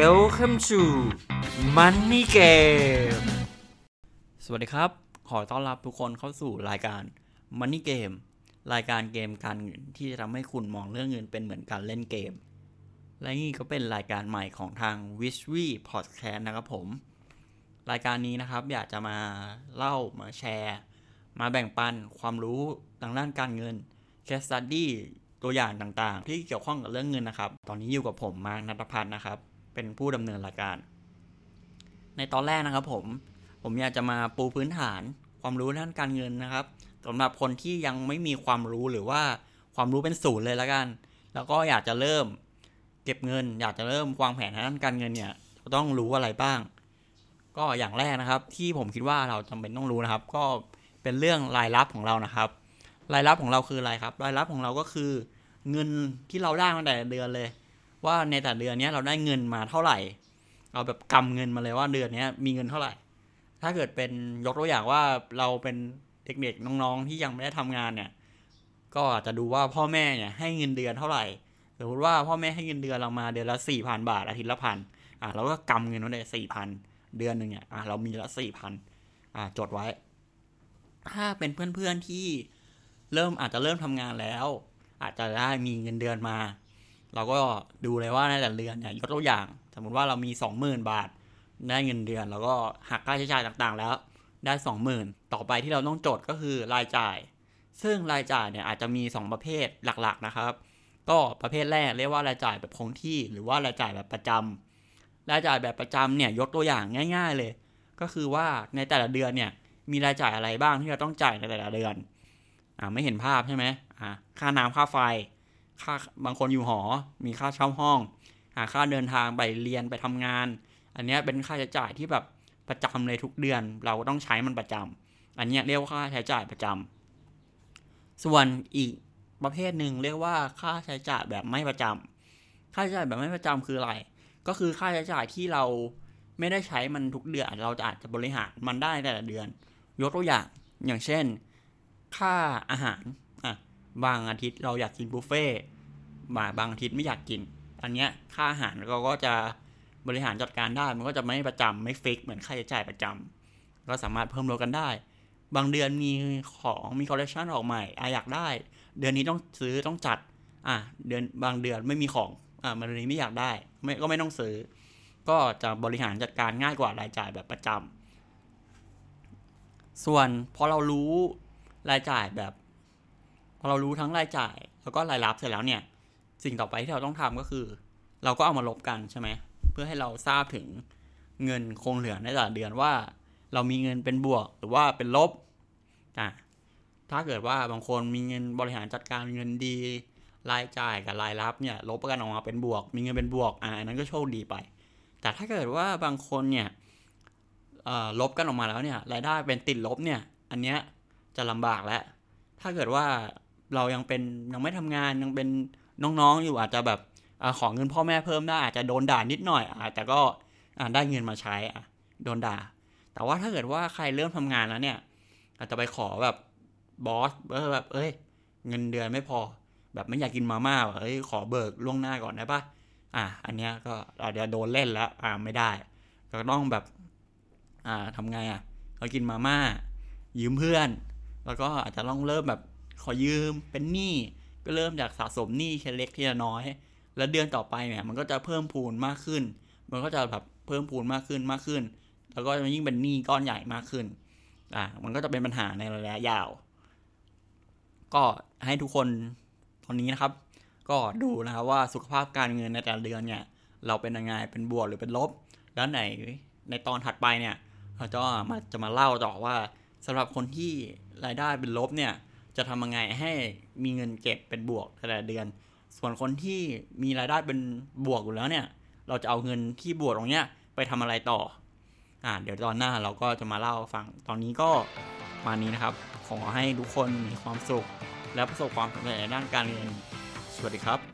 Welcome to Money Game สวัสดีครับ ขอต้อนรับทุกคนเข้าสู่รายการ Money Game รายการเกมการเงินที่จะทำให้คุณมองเรื่องเงินเป็นเหมือนการเล่นเกม และนี่ก็เป็นรายการใหม่ของทาง w i s h w e Podcast นะครับผม รายการนี้นะครับอยากจะมาเล่ามาแชร์ มาแบ่งปันความรู้ทางด้านการเงิน case study ตัวอย่างต่างๆ ที่เกี่ยวข้องกับเรื่องเงินนะครับ ตอนนี้อยู่กับผมมาร์คนัทพัฒน์นะครับ เป็นผู้ดำเนินรายการ ในตอนแรกนะครับผม ผมอยากจะมาปูพื้นฐานความรู้ด้านการเงินนะครับสำหรับคนที่ยังไม่มีความรู้หรือว่าความรู้เป็นศูนย์เลยละกัน แล้วก็อยากจะเริ่มเก็บเงิน อยากจะเริ่มวางแผนด้านการเงินเนี่ยต้องรู้อะไรบ้าง ก็อย่างแรกนะครับ ที่ผมคิดว่าเราจำเป็นต้องรู้นะครับ ก็เป็นเรื่องรายรับของเรานะครับ รายรับของเราคืออะไรครับ รายรับของเราก็คือ เงินที่เราได้มาแต่เดือนเลย ว่าในแต่เดือนนี้เราได้เงินมาเท่าไหร่ เอาแบบกำเงินมาเลยว่าเดือนนี้มีเงินเท่าไหร่ ถ้าเกิดเป็นยกตัวอย่างว่าเราเป็นเด็กๆน้องๆที่ยังไม่ได้ทำงานเนี่ย ก็อาจจะดูว่าพ่อแม่เนี่ยให้เงินเดือนเท่าไหร่สมมติว่าพ่อแม่ให้เงินเดือนเรามาเดือนละสี่พันบาทอาทิตย์ละพันอะเราก็กำเงินไว้เลยสี่พันเดือนหนึ่งเนี่ยอะเรามีละสี่พันอะจดไว้ ถ้าเป็นเพื่อนๆที่เริ่มอาจจะเริ่มทำงานแล้ว อาจจะได้มีเงินเดือนมา เราก็ดูเลยว่าในแต่ละเดือนเนี่ยยกตัวอย่าง สมมติว่าเรามีสองหมื่นบาท ได้เงินเดือนแล้วก็หักค่าใช้จ่ายต่างๆ แล้วได้สองหมื่นต่อไปที่เราต้องจดก็คือรายจ่าย ซึ่งรายจ่ายเนี่ยอาจจะมี 2 ประเภทหลักๆนะครับ ก็ประเภทแรกเรียกว่ารายจ่ายแบบคงที่ หรือว่ารายจ่ายแบบประจำรายจ่ายแบบประจำเนี่ยยกตัวอย่างง่าย ๆเลย ก็คือว่าในแต่ละเดือนเนี่ยมีรายจ่ายอะไรบ้างที่เราต้องจ่ายในแต่ละเดือนอ่าไม่เห็นภาพใช่ไหมอ่าค่าน้ำค่าไฟ ค่าบางคนอยู่หอ มีค่าเช่าห้อง หาค่าเดินทางไปเรียนไปทำงาน อันนี้เป็นค่าใช้จ่ายที่แบบประจำเลยทุกเดือน เราต้องใช้มันประจำอันนี้เรียกว่าค่าใช้จ่ายประจำส่วนอีกประเภทหนึ่งเรียกว่าค่าใช้จ่ายแบบไม่ประจำค่าใช้จ่ายแบบไม่ประจำคืออะไร ก็คือค่าใช้จ่ายที่เราไม่ได้ใช้มันทุกเดือน เราจะอาจจะบริหารมันได้แต่ละเดือน ยกตัวอย่าง อย่างเช่น ค่าอาหาร บางอาทิตย์เราอยากกินบุฟเฟ่มาบางอาทิตย์ไม่อยากกิน อันเนี้ยค่าอาหารเราก็จะบริหารจัดการได้ มันก็จะไม่ประจำไม่ฟิกเหมือนค่าใช้จ่ายประจำก็สามารถเพิ่มลดกันได้ บางเดือนมีของมีคอลเลคชันออกใหม่อะอยากได้ เดือนนี้ต้องซื้อต้องจัด อะเดือนบางเดือนไม่มีของ อะมาเดือนนี้ไม่อยากได้ ไม่ก็ไม่ต้องซื้อ ก็จะบริหารจัดการง่ายกว่ารายจ่ายแบบประจำส่วนพอเรารู้รายจ่ายแบบ เออ เรารู้ทั้งรายจ่าย แล้วก็รายรับเสร็จแล้วเนี่ย สิ่งต่อไปที่เราต้องทำก็คือ เราก็เอามาลบกันใช่ไหมเพื่อให้เราทราบถึงเงินคงเหลือในแต่ละเดือนว่า เรามีเงินเป็นบวกหรือว่าเป็นลบอะถ้าเกิดว่าบางคนมีเงินบริหารจัดการเงินดี รายจ่ายกับรายรับเนี่ย ลบกันออกมาเป็นบวก มีเงินเป็นบวกอะอันนั้นก็โชคดีไป แต่ถ้าเกิดว่าบางคนเนี่ยลบกันออกมาแล้วเนี่ยรายได้เป็นติดลบเนี่ย อันเนี้ยจะลำบากแล้ว ถ้าเกิดว่า เรายังเป็นยังไม่ทำงานยังเป็นน้องๆอยู่อาจจะแบบอของเงินพ่อแม่เพิ่มได้อาจจะโดนด่านิดหน่อยอะแต่ก็ได้เงินมาใช้อะโดนด่า แต่ว่าถ้าเกิดว่าใครเริ่มทำงานแล้วเนี่ย อาจจะไปขอแบบบอสแบบ เอ้ย เงินเดือนไม่พอ แบบไม่อยากกินมาม่าเอ้ยขอเบิกล่วงหน้าก่อนได้ปะอะอันเนี้ยก็อาจจะโดนเล่นแล้วอ่าไม่ได้ ก็ต้องแบบ อ่าทำไงอะเรากินมาม่ายืมเพื่อน แล้วก็อาจจะต้องเริ่มแบบ ขอยืมเป็นหนี้ก็เริ่มจากสะสมหนี้ทีเล็กทีละน้อย แล้วเดือนต่อไปเนี่ย มันก็จะเพิ่มพูนมากขึ้น มันก็จะแบบเพิ่มพูนมากขึ้นมากขึ้น แล้วก็ยิ่งเป็นหนี้ก้อนใหญ่มากขึ้นอะมันก็จะเป็นปัญหาในระยะยาว ก็ให้ทุกคนตอนนี้นะครับ ก็ดูนะครับว่าสุขภาพการเงินในแต่ละเดือนเนี่ย เราเป็นยังไงเป็นบวกหรือเป็นลบ แล้วไหนในตอนถัดไปเนี่ยเราจะมาจะมาเล่าต่อว่าสำหรับคนที่รายได้เป็นลบเนี่ย จะทำยังไงให้มีเงินเก็บเป็นบวกแต่ละเดือน ส่วนคนที่มีรายได้เป็นบวกอยู่แล้วเนี่ย เราจะเอาเงินที่บวกตรงเนี้ยไปทำอะไรต่อ อ่า เดี๋ยวตอนหน้าเราก็จะมาเล่าฟัง ตอนนี้ก็มานี้นะครับ ขอให้ทุกคนมีความสุข และประสบความสำเร็จในด้านการเงินสวัสดีครับ